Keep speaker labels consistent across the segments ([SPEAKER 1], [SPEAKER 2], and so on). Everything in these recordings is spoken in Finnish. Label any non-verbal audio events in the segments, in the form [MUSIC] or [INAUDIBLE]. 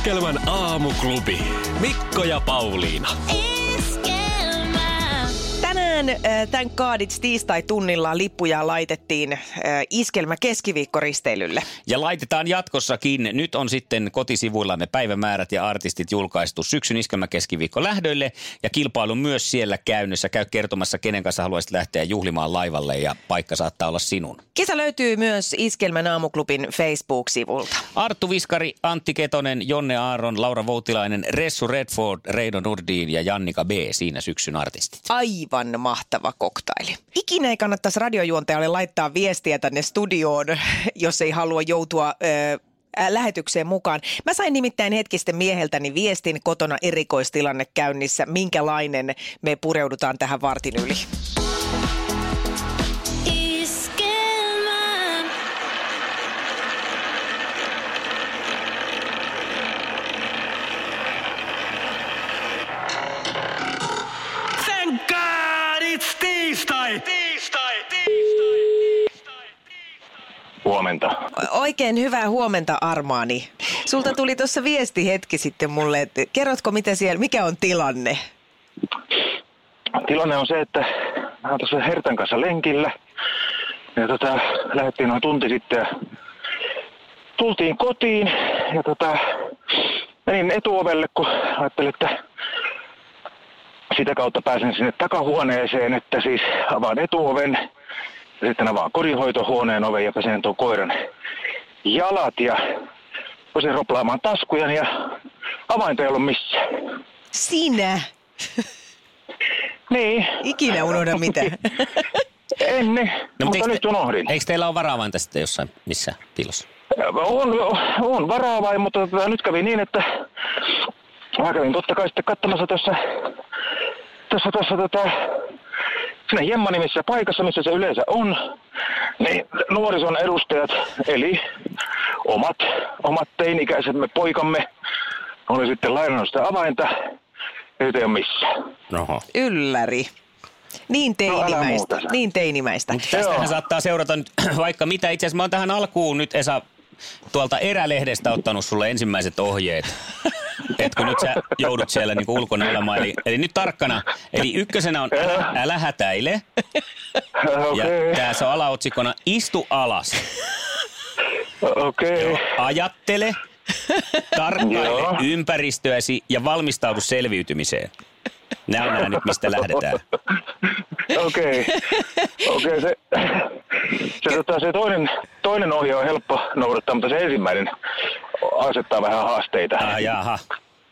[SPEAKER 1] Iskelmän aamuklubi. Mikko ja Pauliina.
[SPEAKER 2] Tänään äh, Thank God It's tiistai-tunnilla lippuja laitettiin iskelmä keskiviikkoristeilylle.
[SPEAKER 3] Ja laitetaan jatkossakin. Nyt on sitten kotisivuillamme päivämäärät ja artistit julkaistu syksyn iskelmä keskiviikko lähdöille. Ja kilpailu myös siellä käynnissä. Käy kertomassa, kenen kanssa haluaisit lähteä juhlimaan laivalle ja paikka saattaa olla sinun.
[SPEAKER 2] Kisa löytyy myös Iskelmän aamuklubin Facebook-sivulta.
[SPEAKER 3] Arttu Viskari, Antti Ketonen, Jonne Aaron, Laura Voutilainen, Ressu Redford, Reido Nurdin ja Jannika B. Siinä syksyn artistit.
[SPEAKER 2] Aivan mahtava koktaili. Ikinä ei kannattaisi radiojuontajalle laittaa viestiä tänne studioon, jos ei halua joutua... Ö, lähetykseen mukaan. Mä sain nimittäin hetkisten mieheltäni viestin kotona erikoistilanne käynnissä, minkälainen me pureudutaan tähän vartin yli. Oikein hyvää huomenta Armaani. Sulta tuli tuossa viesti hetki sitten mulle, että kerrotko mitä siellä, mikä on tilanne?
[SPEAKER 4] Tilanne on se, että mä oon tuossa Hertan kanssa lenkillä. Ja tota, lähdettiin noin tunti sitten ja tultiin kotiin. Ja tota, menin etuovelle, kun ajattelin, että sitä kautta pääsen sinne takahuoneeseen, että siis avaan etuoven ja sitten avaan kodinhoitohuoneen oven ja pesen tuon koiran jalat ja voisin roplaamaan taskuja ja avainta ei ollut missään.
[SPEAKER 2] Sinä.
[SPEAKER 4] Niin,
[SPEAKER 2] Ikinä unohda mitään. [LAUGHS]
[SPEAKER 4] En, niin,
[SPEAKER 3] No,
[SPEAKER 4] mutta
[SPEAKER 3] eikö
[SPEAKER 4] nyt
[SPEAKER 3] te-
[SPEAKER 4] unohdin.
[SPEAKER 3] Eikö teillä ole varavainta sitten jossain missä piilossa?
[SPEAKER 4] On, on varaavain, mutta tota, nyt kävi niin, että mä kävin totta kai sitten katsomassa tässä, tässä, tässä tota, siinä Jemma-nimisessä paikassa, missä se yleensä on, niin nuorison edustajat, eli omat, omat teini-ikäisemme poikamme, oli sitten lainannut sitä avainta, ja nyt ei ole missään.
[SPEAKER 3] Oho.
[SPEAKER 2] Ylläri. Niin
[SPEAKER 4] No,
[SPEAKER 2] teinimäistä.
[SPEAKER 4] muuta.
[SPEAKER 2] niin teinimäistä.
[SPEAKER 3] Tästähän
[SPEAKER 4] Joo.
[SPEAKER 3] saattaa seurata nyt [CLEARS THROAT] vaikka mitä. Itse asiassa mä oon tähän alkuun nyt Esa tuolta erälehdestä ottanut sulle ensimmäiset ohjeet. [LAUGHS] Et kun nyt sä joudut siellä niin ulkona olemaan. Eli, eli nyt tarkkana. Eli ykkösenä on älä, älä hätäile. Ja
[SPEAKER 4] Okei,
[SPEAKER 3] tässä on alaotsikkona istu alas.
[SPEAKER 4] okei.
[SPEAKER 3] Ajattele, tarkkaile ympäristöäsi ja valmistaudu selviytymiseen. Nämä on nämä nyt, mistä lähdetään.
[SPEAKER 4] Okei. Okei, se, se, tota, se toinen, toinen ohje on helppo noudattaa, mutta se ensimmäinen asettaa vähän haasteita.
[SPEAKER 3] Ah, jaha,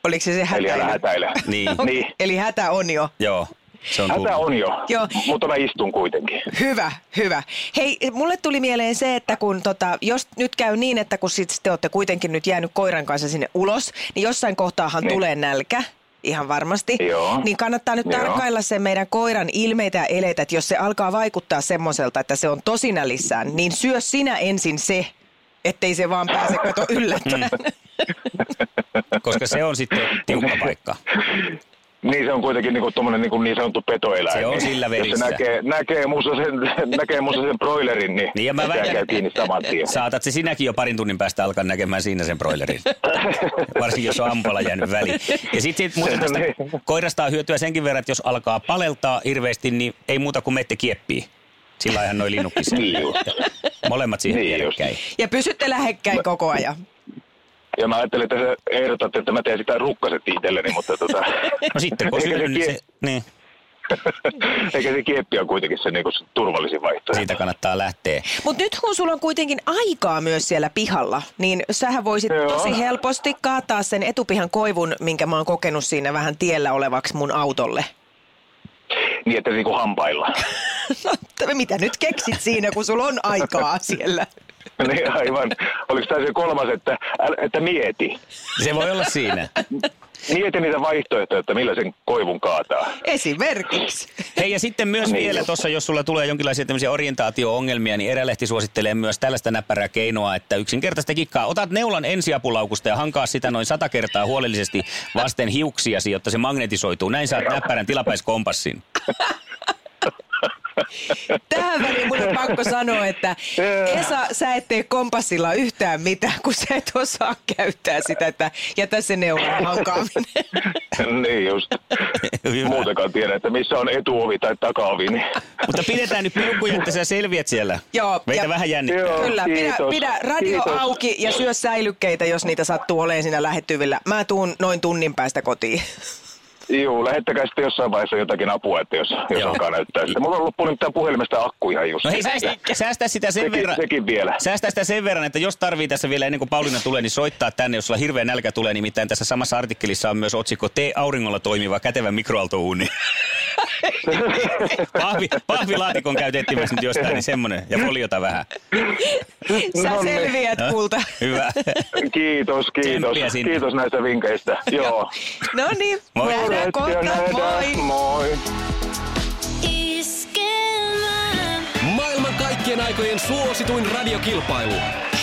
[SPEAKER 2] Oliko se se hätä?
[SPEAKER 4] Eli älä hätäile.
[SPEAKER 3] niin, [LAUGHS]
[SPEAKER 4] Niin.
[SPEAKER 2] Eli hätä on jo.
[SPEAKER 3] joo. Se on
[SPEAKER 4] Hätä on jo,
[SPEAKER 2] Joo.
[SPEAKER 4] mutta mä istun kuitenkin.
[SPEAKER 2] Hyvä, hyvä. Hei, mulle tuli mieleen se, että kun tota, jos nyt käy niin, että kun sit te olette kuitenkin nyt jäänyt koiran kanssa sinne ulos, niin jossain kohtaahan
[SPEAKER 4] Niin.
[SPEAKER 2] tulee nälkä. Ihan varmasti.
[SPEAKER 4] Joo.
[SPEAKER 2] Niin kannattaa nyt
[SPEAKER 4] Joo.
[SPEAKER 2] tarkkailla se meidän koiran ilmeitä ja eleitä, että jos se alkaa vaikuttaa semmoiselta, että se on tosi nälissään, niin syö sinä ensin se, ettei se vaan pääse kato yllättäen.
[SPEAKER 3] Koska se on sitten tiukka paikka.
[SPEAKER 4] Niin se on kuitenkin niinku tommonen niinku niin sanottu petoeläin.
[SPEAKER 3] Se on
[SPEAKER 4] niin
[SPEAKER 3] sillä
[SPEAKER 4] jos
[SPEAKER 3] verissä.
[SPEAKER 4] Se näkee, näkee musta sen, näkee musta sen broilerin, niin,
[SPEAKER 3] Niin ja mä väitän,
[SPEAKER 4] käy kiinni saman tien.
[SPEAKER 3] saatat se sinäkin jo parin tunnin päästä alkaa näkemään siinä sen broilerin. [LAUGHS] Varsinkin jos on ampala jäänyt väliin. Ja sitten sit, muuten tästä
[SPEAKER 4] Niin.
[SPEAKER 3] koirasta on hyötyä senkin verran, että jos alkaa paleltaa hirveästi, niin ei muuta kuin mette kieppiin. Sillä ihan noin linnukki sen. Molemmat siihen
[SPEAKER 4] Niin
[SPEAKER 3] vierekkäin.
[SPEAKER 4] just.
[SPEAKER 2] Ja pysytte lähekkäin koko ajan.
[SPEAKER 4] Ja mä ajattelin, että sä ehdotat, että mä teen sitä rukkaset itselleni, mutta tota... [LAUGHS]
[SPEAKER 3] No sitten kun syönyt, niin se, niin, [LAUGHS]
[SPEAKER 4] Eikä se kieppi on kuitenkin se niinku turvallisin vaihtoehto.
[SPEAKER 3] siitä kannattaa lähteä.
[SPEAKER 2] Mutta nyt kun sulla on kuitenkin aikaa myös siellä pihalla, niin sähän voisit
[SPEAKER 4] Joo.
[SPEAKER 2] tosi helposti kaataa sen etupihan koivun, minkä mä oon kokenut siinä vähän tiellä olevaksi mun autolle.
[SPEAKER 4] Niin, että niinku hampailla.
[SPEAKER 2] No, [LAUGHS] mitä nyt keksit siinä, kun sulla on aikaa siellä?
[SPEAKER 4] niin aivan. Oliko tämä se kolmas, että, että mieti?
[SPEAKER 3] Se voi olla siinä.
[SPEAKER 4] Mietin niitä vaihtoehtoja, että millä sen koivun kaataa.
[SPEAKER 2] Esimerkiksi.
[SPEAKER 3] Hei ja sitten myös
[SPEAKER 4] Niin
[SPEAKER 3] vielä tuossa, jos sulla tulee jonkinlaisia tämmöisiä orientaatio-ongelmia, niin Erälehti suosittelee myös tällaista näppärää keinoa, että yksinkertaista kikkaa. Otat neulan ensiapulaukusta ja hankaa sitä noin sata kertaa huolellisesti vasten hiuksiasi, jotta se magnetisoituu. Näin saat näppärän tilapäiskompassin.
[SPEAKER 2] Tähän väliin mun on pakko sanoa, että Esa, sä et tee kompassilla yhtään mitään, kun sä et osaa käyttää sitä, että jätä se neulan hankaaminen.
[SPEAKER 4] niin just. Muutenkaan tiedä, että missä on etuovi tai takaovi. Niin.
[SPEAKER 3] Mutta pidetään nyt peukkuja, että sä selviät siellä.
[SPEAKER 2] Joo,
[SPEAKER 3] Meitä
[SPEAKER 2] ja-
[SPEAKER 3] vähän jännittää.
[SPEAKER 4] Joo.
[SPEAKER 2] Kyllä, pidä,
[SPEAKER 4] Kiitos,
[SPEAKER 2] pidä radio
[SPEAKER 4] kiitos.
[SPEAKER 2] auki ja syö säilykkeitä, jos niitä sattuu olemaan siinä lähettyvillä. Mä tuun noin tunnin päästä kotiin.
[SPEAKER 4] Joo, lähettäkää sitten jossain vaiheessa jotakin apua, että jos, jos alkaa näyttää sitä. Mulla on loppunut tämän puhelimesta akku ihan just.
[SPEAKER 3] No hei, säästä, säästä sitä sen
[SPEAKER 4] sekin,
[SPEAKER 3] verran.
[SPEAKER 4] sekin vielä.
[SPEAKER 3] Säästä sitä sen verran, että jos tarvii tässä vielä ennen kuin Pauliina tulee, niin soittaa tänne, jos sulla hirveä nälkä tulee. Nimittäin tässä samassa artikkelissa on myös otsikko Tee auringolla toimiva kätevä mikroaaltouuni. [LAUGHS] Pahvi, pahvilaatikon käytettiin myös nyt jostain, niin semmonen. Ja foliota vähän.
[SPEAKER 2] Sä
[SPEAKER 4] No niin.
[SPEAKER 2] selviät, kulta.
[SPEAKER 3] Hyvä.
[SPEAKER 4] Kiitos, kiitos.
[SPEAKER 3] sinne.
[SPEAKER 4] Kiitos näistä vinkkeistä. [LAUGHS] Joo.
[SPEAKER 2] No niin,
[SPEAKER 3] Moi.
[SPEAKER 2] nähdään
[SPEAKER 4] Nähdään,
[SPEAKER 2] kohta. Moi.
[SPEAKER 4] Moi.
[SPEAKER 1] Maailman kaikkien aikojen suosituin radiokilpailu.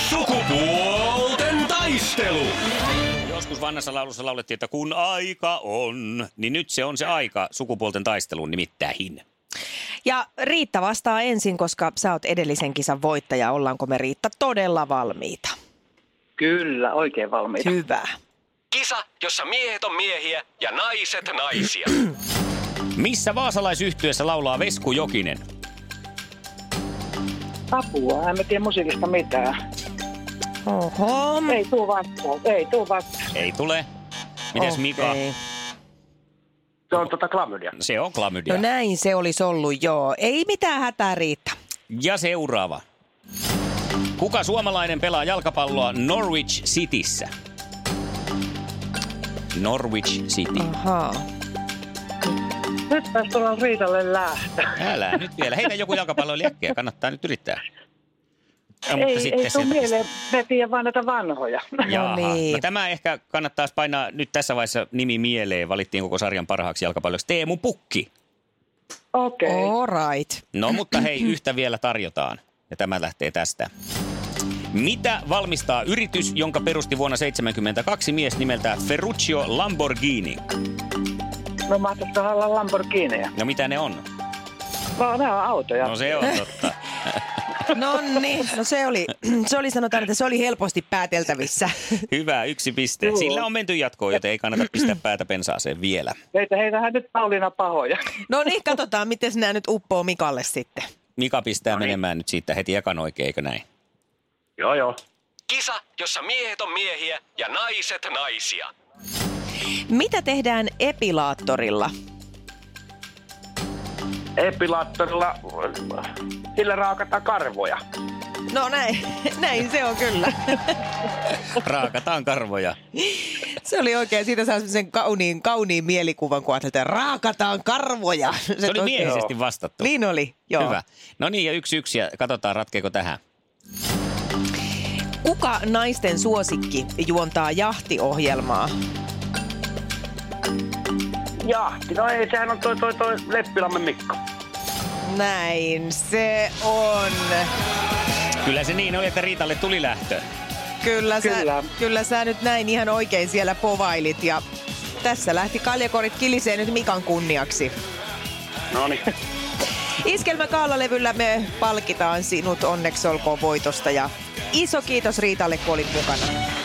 [SPEAKER 1] Sukupuolten taistelu.
[SPEAKER 3] Joskus vanhassa laulussa laulettiin, että kun aika on, niin nyt se on se aika sukupuolten taisteluun nimittäin.
[SPEAKER 2] Ja Riitta vastaa ensin, koska sä oot edellisen kisan voittaja. Ollaanko me Riitta todella valmiita?
[SPEAKER 5] Kyllä, oikein valmiita.
[SPEAKER 2] Hyvä.
[SPEAKER 1] Kisa, jossa miehet on miehiä ja naiset naisia. [CLEARS THROAT]
[SPEAKER 3] Missä vaasalaisyhtyessä laulaa Vesku Jokinen?
[SPEAKER 5] Apua, en mä tiedä musiikista mitään.
[SPEAKER 2] Oho.
[SPEAKER 5] Ei tuu vastaus, ei tuu vastaus.
[SPEAKER 3] Ei tule. Mites Mika?
[SPEAKER 2] Okei.
[SPEAKER 5] Se on tota klamydia.
[SPEAKER 3] Se on klamydia.
[SPEAKER 2] No näin se olisi ollut, joo. Ei mitään hätää, Riitta.
[SPEAKER 3] Ja seuraava. Kuka suomalainen pelaa jalkapalloa Norwich Cityssä? Norwich City.
[SPEAKER 2] Ahaa.
[SPEAKER 5] Nyt taisi tulla Riitalle lähtö.
[SPEAKER 3] Älä nyt vielä. Heitä joku jalkapallo äkkiä. Kannattaa nyt yrittää. Ja,
[SPEAKER 5] ei, ei tuu
[SPEAKER 3] sieltä-
[SPEAKER 5] mieleen, me tiedän vaan näitä vanhoja. [LAUGHS]
[SPEAKER 3] Jaha.
[SPEAKER 2] No niin.
[SPEAKER 3] no tämä ehkä kannattaisi painaa nyt tässä vaiheessa nimi mieleen. Valittiin koko sarjan parhaaksi jalkapalloksi. Teemu Pukki.
[SPEAKER 5] Okei. Okay.
[SPEAKER 2] All right.
[SPEAKER 3] No mutta hei, yhtä vielä tarjotaan. Ja tämä lähtee tästä. Mitä valmistaa yritys, jonka perusti vuonna 1972 mies nimeltä Ferruccio Lamborghini?
[SPEAKER 5] No mahtaisiko olla Lamborghiniä?
[SPEAKER 3] No mitä ne on?
[SPEAKER 5] No, nämä on autoja.
[SPEAKER 3] No se on totta.
[SPEAKER 2] No niin, no se oli, [CLEARS THROAT] se oli sanotaan, että se oli helposti pääteltävissä. [LAUGHS]
[SPEAKER 3] Hyvä, yksi piste. Sillä on menty jatkoon, joten ei kannata pistää päätä pensaaseen vielä.
[SPEAKER 5] Heitä, heitähän nyt Pauliina pahoja. [LAUGHS]
[SPEAKER 2] No niin, katsotaan, miten nämä nyt uppoo Mikalle sitten.
[SPEAKER 3] Mika pistää menemään nyt siitä heti ekan oikein, eikö näin?
[SPEAKER 5] joo, joo.
[SPEAKER 1] Kisa, jossa miehet on miehiä ja naiset naisia.
[SPEAKER 2] Mitä tehdään epilaattorilla?
[SPEAKER 5] Epilaattorilla, sillä raakataan karvoja.
[SPEAKER 2] No näin, [LAUGHS] näin se on kyllä. [LAUGHS]
[SPEAKER 3] Raakataan karvoja.
[SPEAKER 2] Se oli oikein, siitä saa sen kauniin, kauniin mielikuvan, kun ajattelee, että raakataan karvoja. [LAUGHS]
[SPEAKER 3] Se oli
[SPEAKER 2] oikein-
[SPEAKER 3] miehisesti vastattu.
[SPEAKER 2] Niin oli, joo.
[SPEAKER 3] Hyvä. No niin, ja yksi yksi, ja katsotaan ratkeeko tähän.
[SPEAKER 2] Kuka naisten suosikki juontaa jahtiohjelmaa?
[SPEAKER 5] Jahti, no ei, sehän on toi, toi, toi Leppilammen Mikko.
[SPEAKER 2] Näin se on.
[SPEAKER 3] Kyllä se niin oli, että Riitalle tuli lähtö.
[SPEAKER 2] Kyllä sä,
[SPEAKER 5] Kyllä.
[SPEAKER 2] kyllä sä nyt näin ihan oikein siellä povailit ja tässä lähti kaljakorit kilisee nyt Mikan kunniaksi.
[SPEAKER 5] No niin.
[SPEAKER 2] Iskelmä Kaalalevyllä me palkitaan sinut onneksi olkoon voitosta ja iso kiitos Riitalle, kun olit mukana.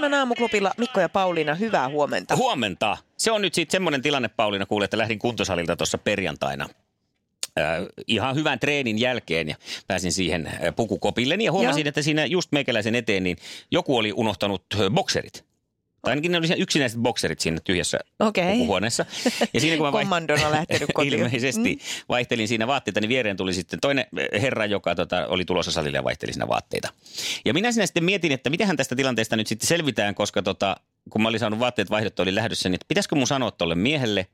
[SPEAKER 2] Iskelmän aamuklubilla Mikko ja Pauliina, hyvää huomenta.
[SPEAKER 3] Huomenta. Se on nyt sitten semmoinen tilanne, Pauliina, kuule, että lähdin kuntosalilta tuossa perjantaina. äh, ihan hyvän treenin jälkeen ja pääsin siihen äh, pukukopilleni ja huomasin,
[SPEAKER 2] Joo.
[SPEAKER 3] että siinä just meikäläisen eteen niin joku oli unohtanut äh, bokserit. Tai ainakin ne oli siinä yksinäiset bokserit siinä tyhjässä
[SPEAKER 2] Okei.
[SPEAKER 3] pukuhuoneessa. Ja siinä kun mä [LAUGHS]
[SPEAKER 2] Kommandona lähtenyt kotiin. [LAUGHS]
[SPEAKER 3] ilmeisesti vaihtelin siinä vaatteita, niin viereen tuli sitten toinen herra, joka tota, oli tulossa salille ja vaihteli siinä vaatteita. Ja minä sinä sitten mietin, että mitenhän tästä tilanteesta nyt sitten selvitään, koska tota, kun mä olin saanut vaatteet vaihdettua, oli lähdössä, niin että pitäisikö mun sanoa tolle miehelle,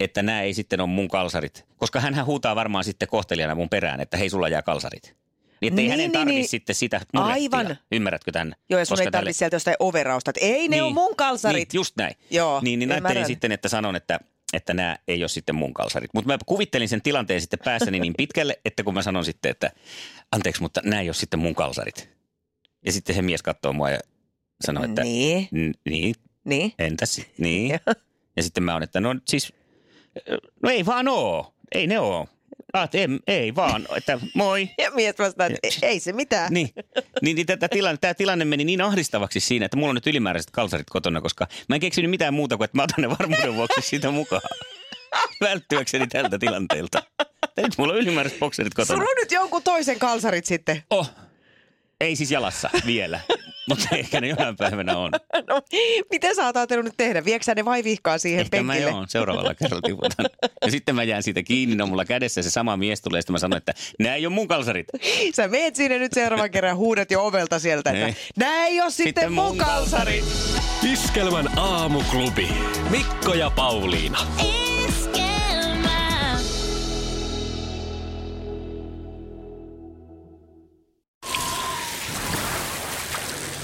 [SPEAKER 3] että nämä ei sitten ole mun kalsarit. Koska hän huutaa varmaan sitten kohtelijana mun perään, että hei sulla jää kalsarit. Niin ettei
[SPEAKER 2] Niin,
[SPEAKER 3] hänen
[SPEAKER 2] niin,
[SPEAKER 3] tarvitse
[SPEAKER 2] niin.
[SPEAKER 3] sitten sitä murehtia.
[SPEAKER 2] Aivan.
[SPEAKER 3] Ymmärrätkö tämän?
[SPEAKER 2] Joo, ja sun
[SPEAKER 3] Koska
[SPEAKER 2] ei
[SPEAKER 3] tälle-
[SPEAKER 2] tarvitse sieltä jostain overausta, että ei, ne on mun kalsarit.
[SPEAKER 3] Niin, just näin.
[SPEAKER 2] Joo,
[SPEAKER 3] niin, niin ajattelin sitten, että sanon, että että nämä ei ole sitten mun kalsarit. Mutta mä kuvittelin sen tilanteen sitten päässäni niin pitkälle, että kun mä sanon sitten, että anteeksi, mutta nämä ei ole sitten mun kalsarit. Ja sitten se mies katsoo mua ja sanoo, että
[SPEAKER 2] Niin,
[SPEAKER 3] "N- niin,
[SPEAKER 2] niin.
[SPEAKER 3] entäs niin. [LAUGHS] Ja sitten mä oon, että no siis, no ei vaan oo, ei ne oo. Ah, ei, ei vaan, että moi. [LAUGHS]
[SPEAKER 2] Ja mies vastaa, että ei- se mitään.
[SPEAKER 3] Niin, niin, niin tätä tilanne, tämä tilanne meni niin ahdistavaksi siinä, että mulla on nyt ylimääräiset kalsarit kotona, koska mä en keksinyt mitään muuta kuin, että mä otan ne varmuuden vuoksi siitä mukaan. [LAUGHS] Välttyäkseni tältä tilanteelta. Ja nyt mulla on ylimääräiset bokserit kotona.
[SPEAKER 2] Sulla on nyt jonkun toisen kalsarit sitten.
[SPEAKER 3] Oh, ei siis jalassa vielä, [LAUGHS] mutta ehkä ne jonain päivänä on. [LAUGHS]
[SPEAKER 2] No, miten sä oot ajatellut nyt tehdä? Vieksä ne vai vihkaa siihen
[SPEAKER 3] Ehkä mä
[SPEAKER 2] penkille?
[SPEAKER 3] joo, seuraavalla kerralla tiputan. Ja sitten mä jään siitä kiinni, on mulla kädessä se sama mies tulee, ja sitten mä sanon, että nämä ei ole mun kalsarit.
[SPEAKER 2] Sä meet sinne nyt seuraavan kerran, huudat jo ovelta sieltä, että
[SPEAKER 3] Ei.
[SPEAKER 2] nää ei ole sitten,
[SPEAKER 3] Sitten mun
[SPEAKER 2] kalsarit.
[SPEAKER 1] Iskelmän aamuklubi. Mikko ja Pauliina.
[SPEAKER 6] Iskelmä.